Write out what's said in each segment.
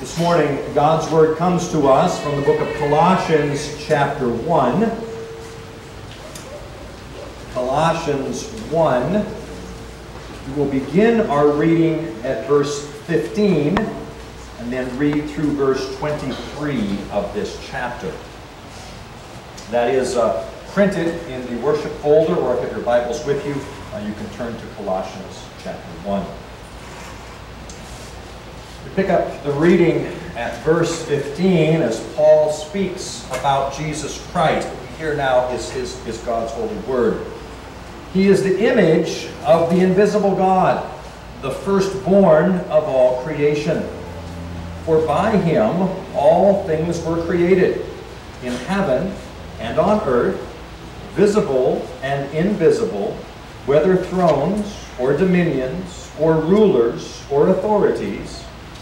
This morning, God's Word comes to us from the book of Colossians, chapter 1. Colossians 1. We will begin our reading at verse 15 and then read through verse 23 of this chapter. That is uh, printed in the worship folder, or if you have your Bibles with you, uh, you can turn to Colossians chapter 1. Pick up the reading at verse 15 as Paul speaks about Jesus Christ. What we hear now is, is, is God's holy word. He is the image of the invisible God, the firstborn of all creation. For by him all things were created, in heaven and on earth, visible and invisible, whether thrones or dominions or rulers or authorities.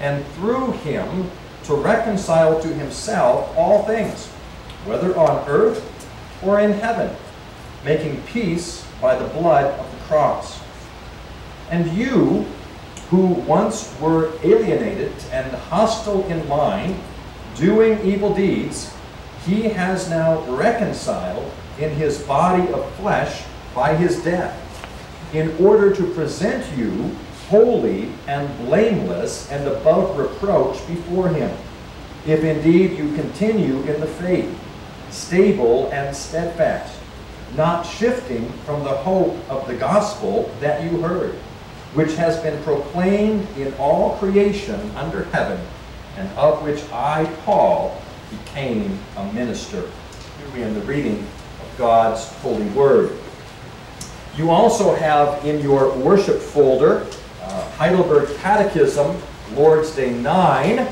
and through him to reconcile to himself all things, whether on earth or in heaven, making peace by the blood of the cross. And you, who once were alienated and hostile in mind, doing evil deeds, he has now reconciled in his body of flesh by his death, in order to present you holy and blameless and above reproach before him. If indeed you continue in the faith, stable and steadfast, not shifting from the hope of the gospel that you heard, which has been proclaimed in all creation under heaven, and of which I, Paul, became a minister. Here we are in the reading of God's holy word. You also have in your worship folder Heidelberg Catechism, Lord's Day 9.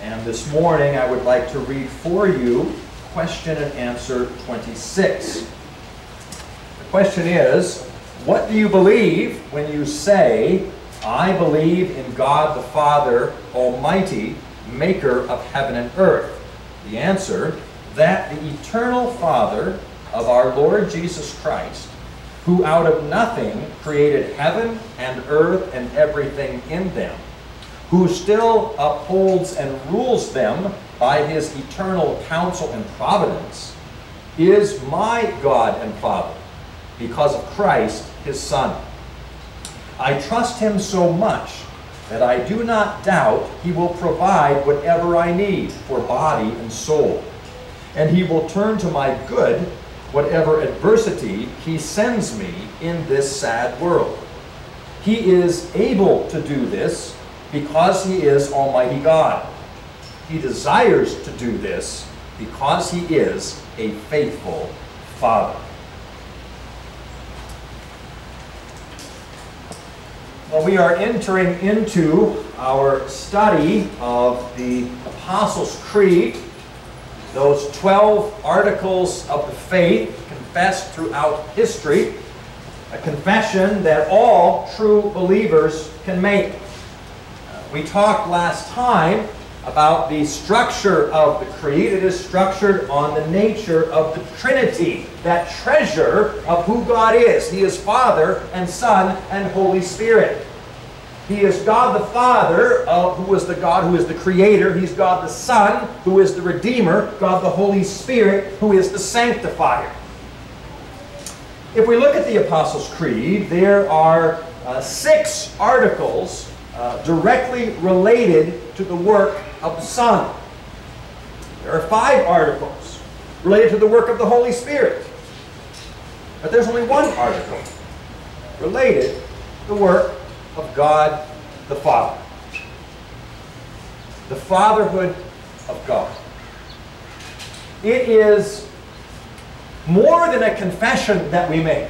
And this morning I would like to read for you question and answer 26. The question is, what do you believe when you say, I believe in God the Father Almighty, maker of heaven and earth? The answer, that the eternal Father of our Lord Jesus Christ, who out of nothing created heaven and earth and everything in them, who still upholds and rules them by his eternal counsel and providence, is my God and Father, because of Christ his Son. I trust him so much that I do not doubt he will provide whatever I need for body and soul, and he will turn to my good whatever adversity he sends me in this sad world. He is able to do this because he is Almighty God. He desires to do this because he is a faithful Father. Well, we are entering into our study of the Apostles' Creed those 12 articles of the faith confessed throughout history, a confession that all true believers can make. Uh, we talked last time about the structure of the creed. It is structured on the nature of the Trinity, that treasure of who God is. He is Father and Son and Holy Spirit. He is God the Father, uh, who is the God who is the Creator. He's God the Son, who is the Redeemer. God the Holy Spirit, who is the Sanctifier. If we look at the Apostles' Creed, there are uh, six articles uh, directly related to the work of the Son. There are five articles related to the work of the Holy Spirit. But there's only one article related to the work of God the Father. The fatherhood of God. It is more than a confession that we make.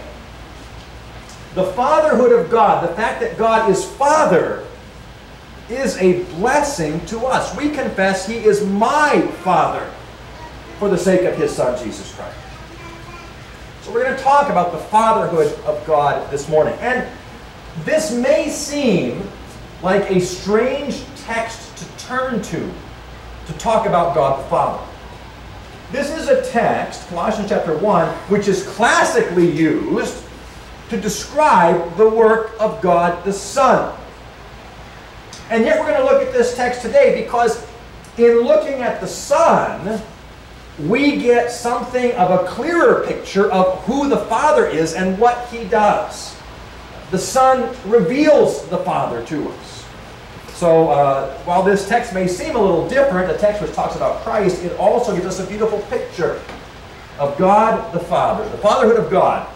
The fatherhood of God, the fact that God is Father, is a blessing to us. We confess He is my Father for the sake of His Son, Jesus Christ. So we're going to talk about the fatherhood of God this morning. And this may seem like a strange text to turn to to talk about God the Father. This is a text, Colossians chapter 1, which is classically used to describe the work of God the Son. And yet we're going to look at this text today because in looking at the Son, we get something of a clearer picture of who the Father is and what he does. The Son reveals the Father to us. So uh, while this text may seem a little different, the text which talks about Christ, it also gives us a beautiful picture of God the Father, the fatherhood of God,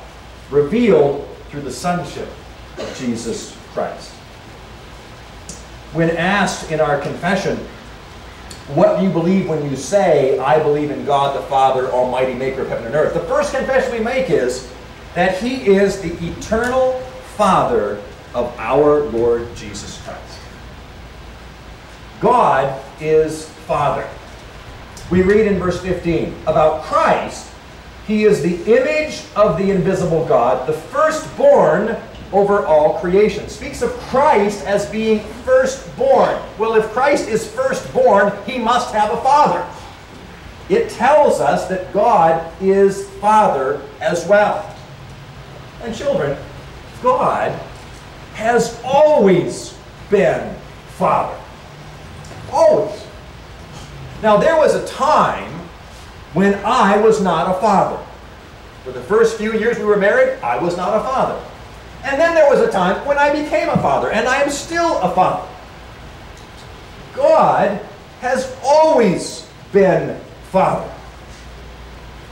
revealed through the sonship of Jesus Christ. When asked in our confession, what do you believe when you say, I believe in God the Father, Almighty Maker of heaven and earth? The first confession we make is that He is the eternal Father of our Lord Jesus Christ. God is Father. We read in verse 15 about Christ. He is the image of the invisible God, the firstborn over all creation. Speaks of Christ as being firstborn. Well, if Christ is firstborn, he must have a father. It tells us that God is Father as well. And children, God has always been Father. Always. Now, there was a time when I was not a father. For the first few years we were married, I was not a father. And then there was a time when I became a father, and I am still a father. God has always been Father.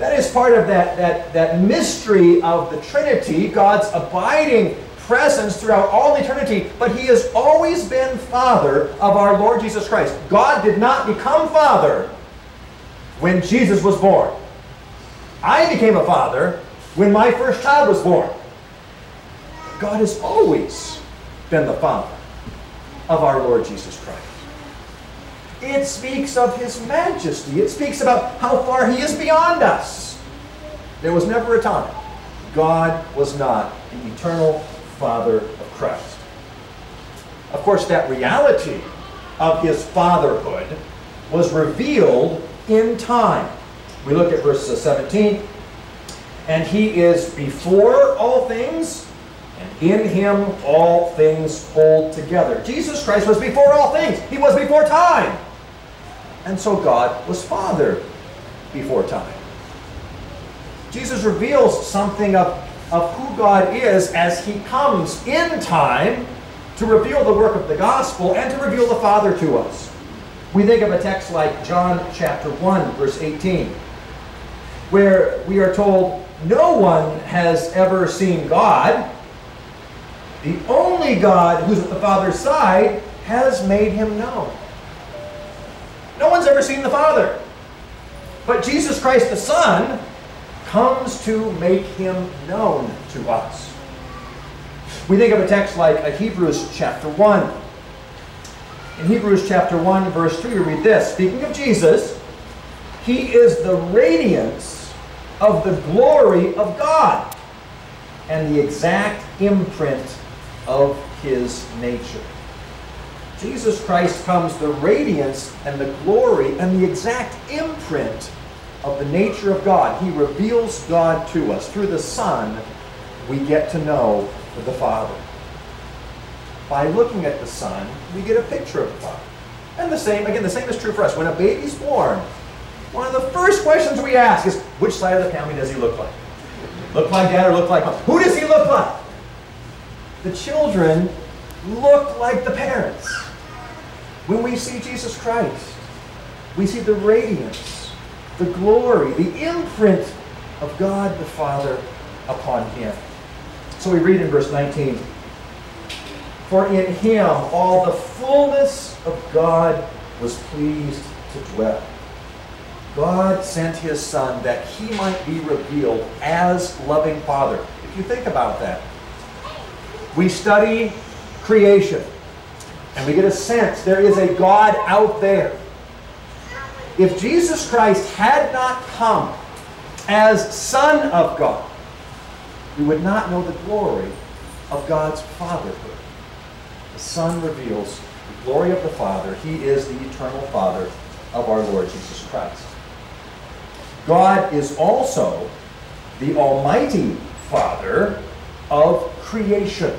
That is part of that, that, that mystery of the Trinity, God's abiding presence throughout all eternity, but he has always been Father of our Lord Jesus Christ. God did not become Father when Jesus was born. I became a father when my first child was born. God has always been the Father of our Lord Jesus Christ. It speaks of his majesty. It speaks about how far he is beyond us. There was never a time God was not the eternal Father of Christ. Of course, that reality of his fatherhood was revealed in time. We look at verse 17. And he is before all things, and in him all things hold together. Jesus Christ was before all things. He was before time. And so God was Father before time. Jesus reveals something of of who God is as he comes in time to reveal the work of the gospel and to reveal the Father to us. We think of a text like John chapter 1, verse 18, where we are told, No one has ever seen God. The only God who's at the Father's side has made him known. No one's ever seen the Father. But Jesus Christ the Son comes to make him known to us. We think of a text like a Hebrews chapter 1. In Hebrews chapter 1, verse 3, we read this Speaking of Jesus, he is the radiance of the glory of God and the exact imprint of his nature. Jesus Christ comes the radiance and the glory and the exact imprint of the nature of God. He reveals God to us. Through the Son, we get to know the Father. By looking at the Son, we get a picture of the Father. And the same, again, the same is true for us. When a baby's born, one of the first questions we ask is, which side of the family does he look like? Look like dad or look like mom? Who does he look like? The children look like the parents. When we see Jesus Christ, we see the radiance the glory, the imprint of God the Father upon him. So we read in verse 19 For in him all the fullness of God was pleased to dwell. God sent his Son that he might be revealed as loving Father. If you think about that, we study creation. And we get a sense there is a God out there. If Jesus Christ had not come as Son of God, we would not know the glory of God's fatherhood. The Son reveals the glory of the Father. He is the eternal Father of our Lord Jesus Christ. God is also the Almighty Father of creation.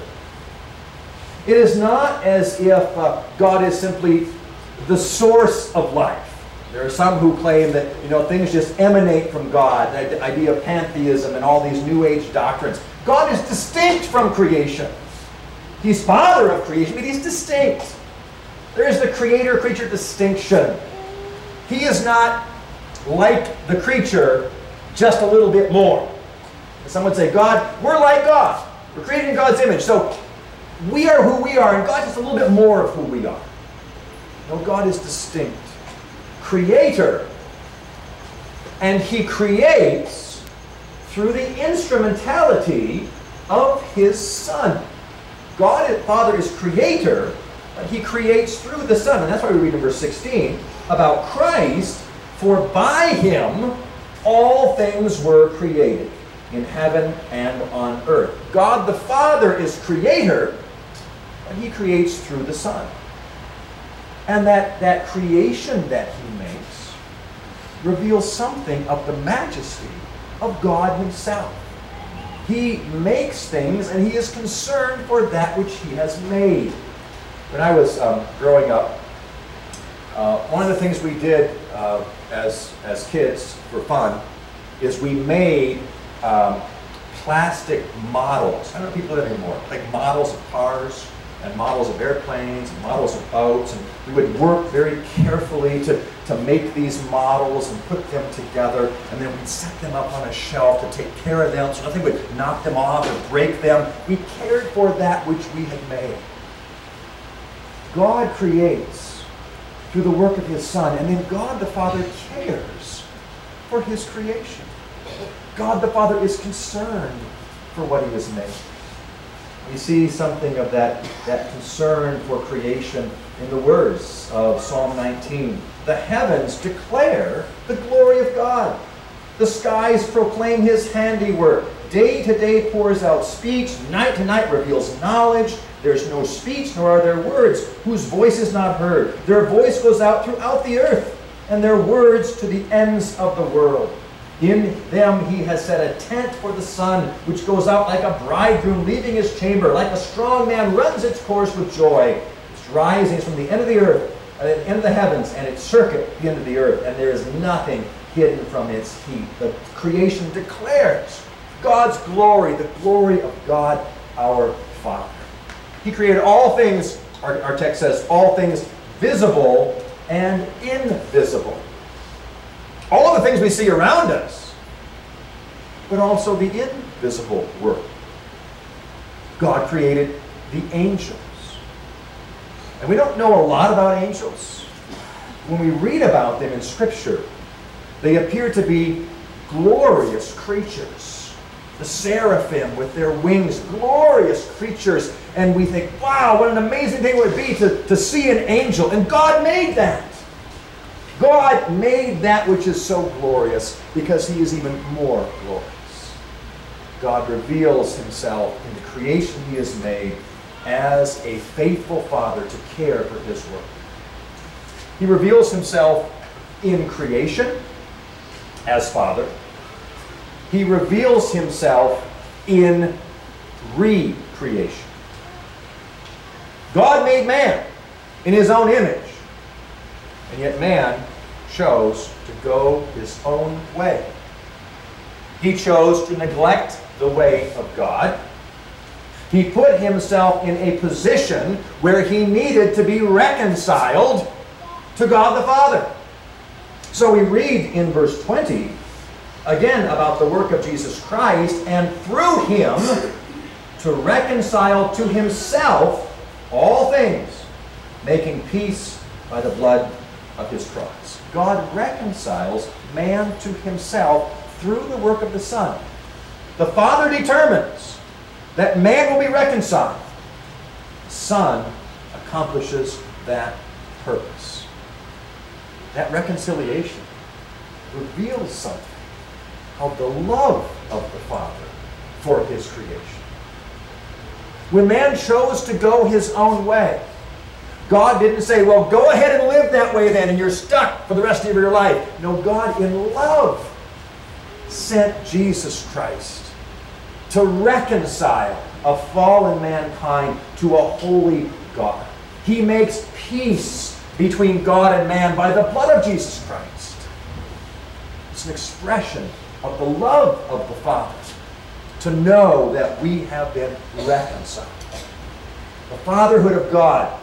It is not as if uh, God is simply the source of life. There are some who claim that you know things just emanate from God, the idea of pantheism and all these New Age doctrines. God is distinct from creation. He's father of creation, but he's distinct. There is the creator-creature distinction. He is not like the creature, just a little bit more. Some would say, God, we're like God. We're created in God's image. So we are who we are, and God's just a little bit more of who we are. No, God is distinct. Creator. And He creates through the instrumentality of His Son. God, the Father, is creator, but He creates through the Son. And that's why we read in verse 16 about Christ, for by Him all things were created in heaven and on earth. God the Father is creator, he creates through the Son. And that, that creation that he makes reveals something of the majesty of God himself. He makes things and he is concerned for that which he has made. When I was um, growing up, uh, one of the things we did uh, as, as kids for fun is we made um, plastic models. I don't know if people do that anymore. Like models of cars and models of airplanes and models of boats. And we would work very carefully to, to make these models and put them together. And then we'd set them up on a shelf to take care of them so nothing would knock them off or break them. We cared for that which we had made. God creates through the work of his Son, and then God the Father cares for his creation. God the Father is concerned for what he has made. We see something of that, that concern for creation in the words of Psalm 19. The heavens declare the glory of God. The skies proclaim his handiwork. Day to day pours out speech. Night to night reveals knowledge. There's no speech, nor are there words, whose voice is not heard. Their voice goes out throughout the earth, and their words to the ends of the world. In them he has set a tent for the sun, which goes out like a bridegroom leaving his chamber, like a strong man runs its course with joy. Its rising is from the end of the earth, uh, the end of the heavens, and its circuit the end of the earth, and there is nothing hidden from its heat. The creation declares God's glory, the glory of God our Father. He created all things, our, our text says, all things visible and invisible all the things we see around us, but also the invisible world. God created the angels. And we don't know a lot about angels. When we read about them in Scripture, they appear to be glorious creatures. The seraphim with their wings, glorious creatures. And we think, wow, what an amazing thing it would be to, to see an angel. And God made that. God made that which is so glorious because he is even more glorious. God reveals himself in the creation he has made as a faithful father to care for his work. He reveals himself in creation as father. He reveals himself in recreation. God made man in his own image. And yet man chose to go his own way. He chose to neglect the way of God. He put himself in a position where he needed to be reconciled to God the Father. So we read in verse 20 again about the work of Jesus Christ and through him to reconcile to himself all things, making peace by the blood of his cross. God reconciles man to himself through the work of the Son. The Father determines that man will be reconciled. The Son accomplishes that purpose. That reconciliation reveals something of the love of the Father for his creation. When man chose to go his own way, God didn't say, well, go ahead and live that way then, and you're stuck for the rest of your life. No, God in love sent Jesus Christ to reconcile a fallen mankind to a holy God. He makes peace between God and man by the blood of Jesus Christ. It's an expression of the love of the Father to know that we have been reconciled. The fatherhood of God.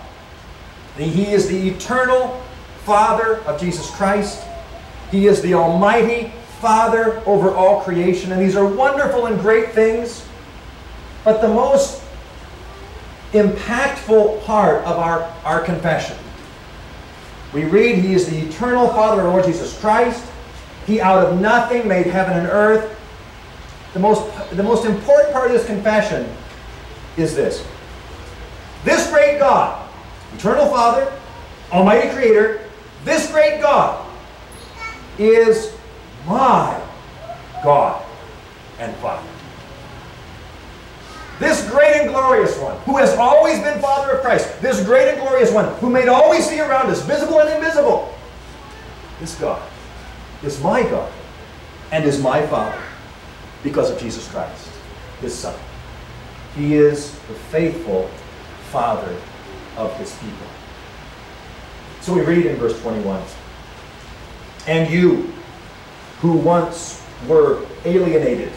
He is the eternal Father of Jesus Christ. He is the Almighty Father over all creation. And these are wonderful and great things. But the most impactful part of our, our confession, we read, He is the eternal Father of Lord Jesus Christ. He out of nothing made heaven and earth. The most, the most important part of this confession is this. This great God, eternal Father, Almighty Creator, this great God is my God and Father. This great and glorious one, who has always been Father of Christ, this great and glorious one, who made all we see around us, visible and invisible, this God is my God and is my Father because of Jesus Christ, his Son. He is the faithful Father of his people. So we read in verse 21 And you, who once were alienated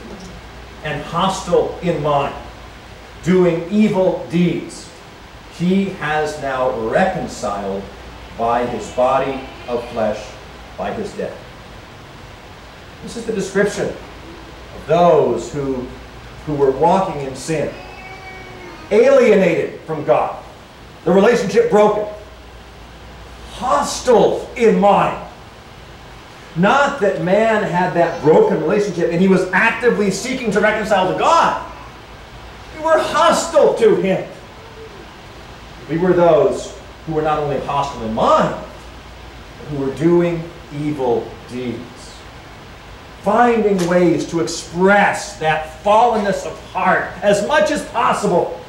and hostile in mind, doing evil deeds, he has now reconciled by his body of flesh by his death. This is the description of those who, who were walking in sin, alienated from God, the relationship broken, hostile in mind. Not that man had that broken relationship and he was actively seeking to reconcile to God. We were hostile to him. We were those who were not only hostile in mind, but who were doing evil deeds. Finding ways to express that fallenness of heart as much as possible.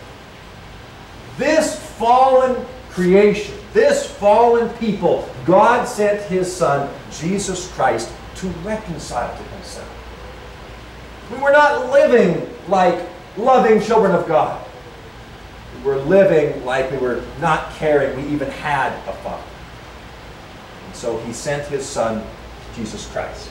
This fallen creation, this fallen people, God sent his Son, Jesus Christ, to reconcile to himself. We were not living like loving children of God. We were living like we were not caring we even had a Father. And so he sent his Son, Jesus Christ.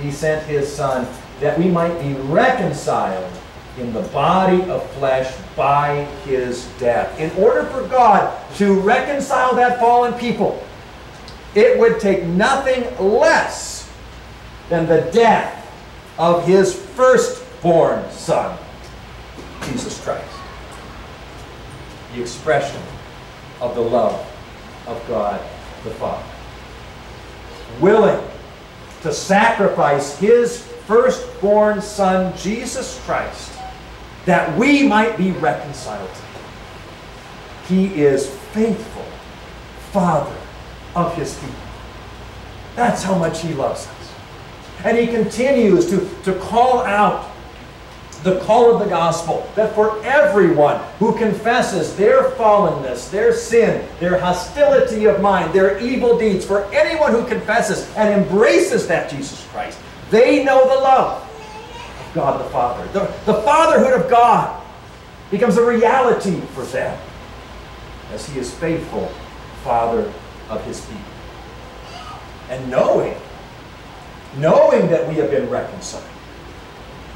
He sent his Son that we might be reconciled in the body of flesh by his death. In order for God to reconcile that fallen people, it would take nothing less than the death of his firstborn Son, Jesus Christ. The expression of the love of God the Father. Willing to sacrifice his firstborn Son, Jesus Christ, that we might be reconciled to him. He is faithful Father of his people. That's how much he loves us. And he continues to, to call out the call of the gospel that for everyone who confesses their fallenness, their sin, their hostility of mind, their evil deeds, for anyone who confesses and embraces that Jesus Christ, they know the love God the Father. The, the fatherhood of God becomes a reality for them as He is faithful Father of His people. And knowing, knowing that we have been reconciled,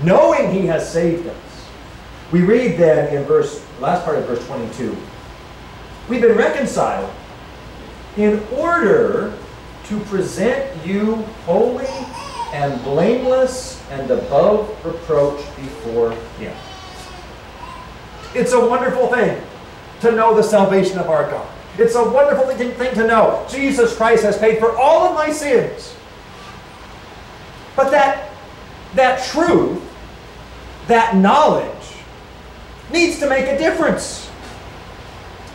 knowing He has saved us, we read then in verse last part of verse 22, we've been reconciled in order to present you holy and blameless and above reproach before Him. It's a wonderful thing to know the salvation of our God. It's a wonderful thing to know. Jesus Christ has paid for all of my sins. But that, that truth, that knowledge, needs to make a difference.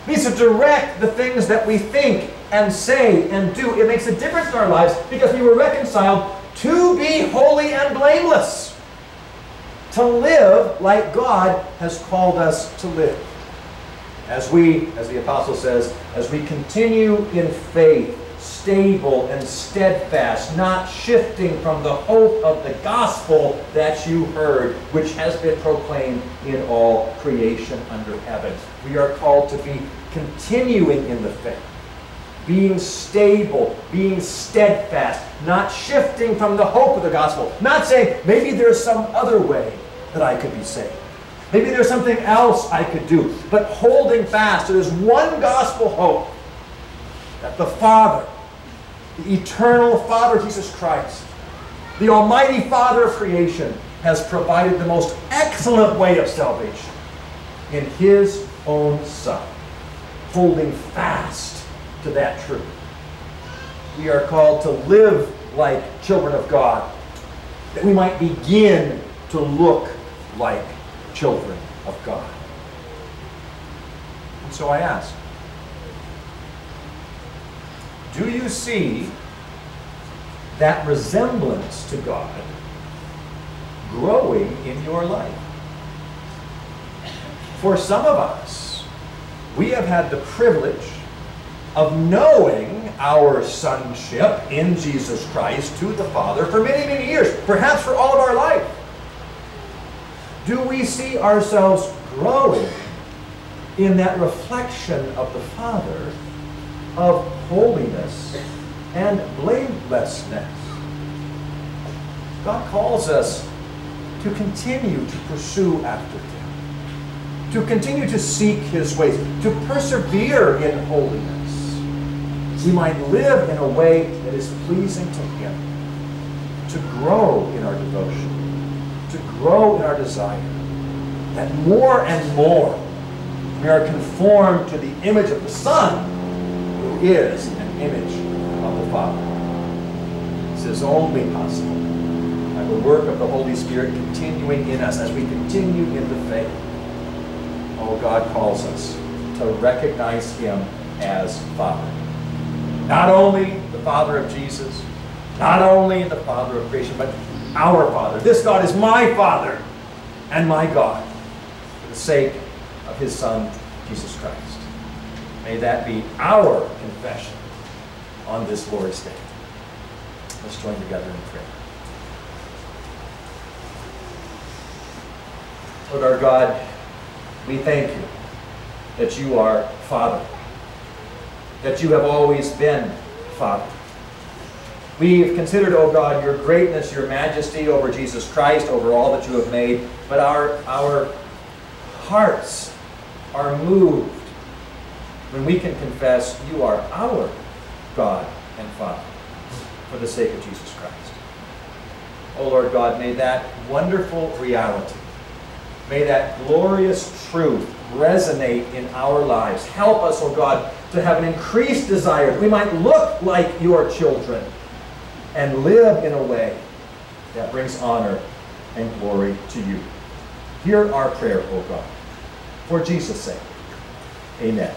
needs to direct the things that we think and say and do. It makes a difference in our lives because we were reconciled to be holy and blameless. To live like God has called us to live. As we, as the apostle says, as we continue in faith, stable and steadfast, not shifting from the hope of the gospel that you heard, which has been proclaimed in all creation under heaven. We are called to be continuing in the faith, being stable, being steadfast, not shifting from the hope of the gospel, not saying maybe there's some other way that I could be saved. Maybe there's something else I could do, but holding fast to this one gospel hope that the Father, the eternal Father Jesus Christ, the Almighty Father of creation, has provided the most excellent way of salvation in His own Son, holding fast to that truth. We are called to live like children of God, that we might begin to look like children of God. And so I ask, do you see that resemblance to God growing in your life? For some of us, we have had the privilege of knowing our sonship in Jesus Christ to the Father for many, many years, perhaps for all of our life. Do we see ourselves growing in that reflection of the Father of holiness and blamelessness? God calls us to continue to pursue after Him, to continue to seek His ways, to persevere in holiness. We might live in a way that is pleasing to Him, to grow in our devotion to grow in our desire that more and more we are conformed to the image of the Son, who is an image of the Father. This is only possible by the work of the Holy Spirit continuing in us as we continue in the faith. Oh, God calls us to recognize Him as Father. Not only the Father of Jesus, not only the Father of creation, but our Father. This God is my Father and my God for the sake of his Son, Jesus Christ. May that be our confession on this Lord's Day. Let's join together in prayer. Lord our God, we thank you that you are Father, that you have always been Father We've considered, O oh God, your greatness, your majesty over Jesus Christ, over all that you have made, but our, our hearts are moved when we can confess you are our God and Father for the sake of Jesus Christ. Oh Lord God, may that wonderful reality, may that glorious truth resonate in our lives. Help us, oh God, to have an increased desire we might look like your children and live in a way that brings honor and glory to you. Hear our prayer, O God. For Jesus' sake. Amen.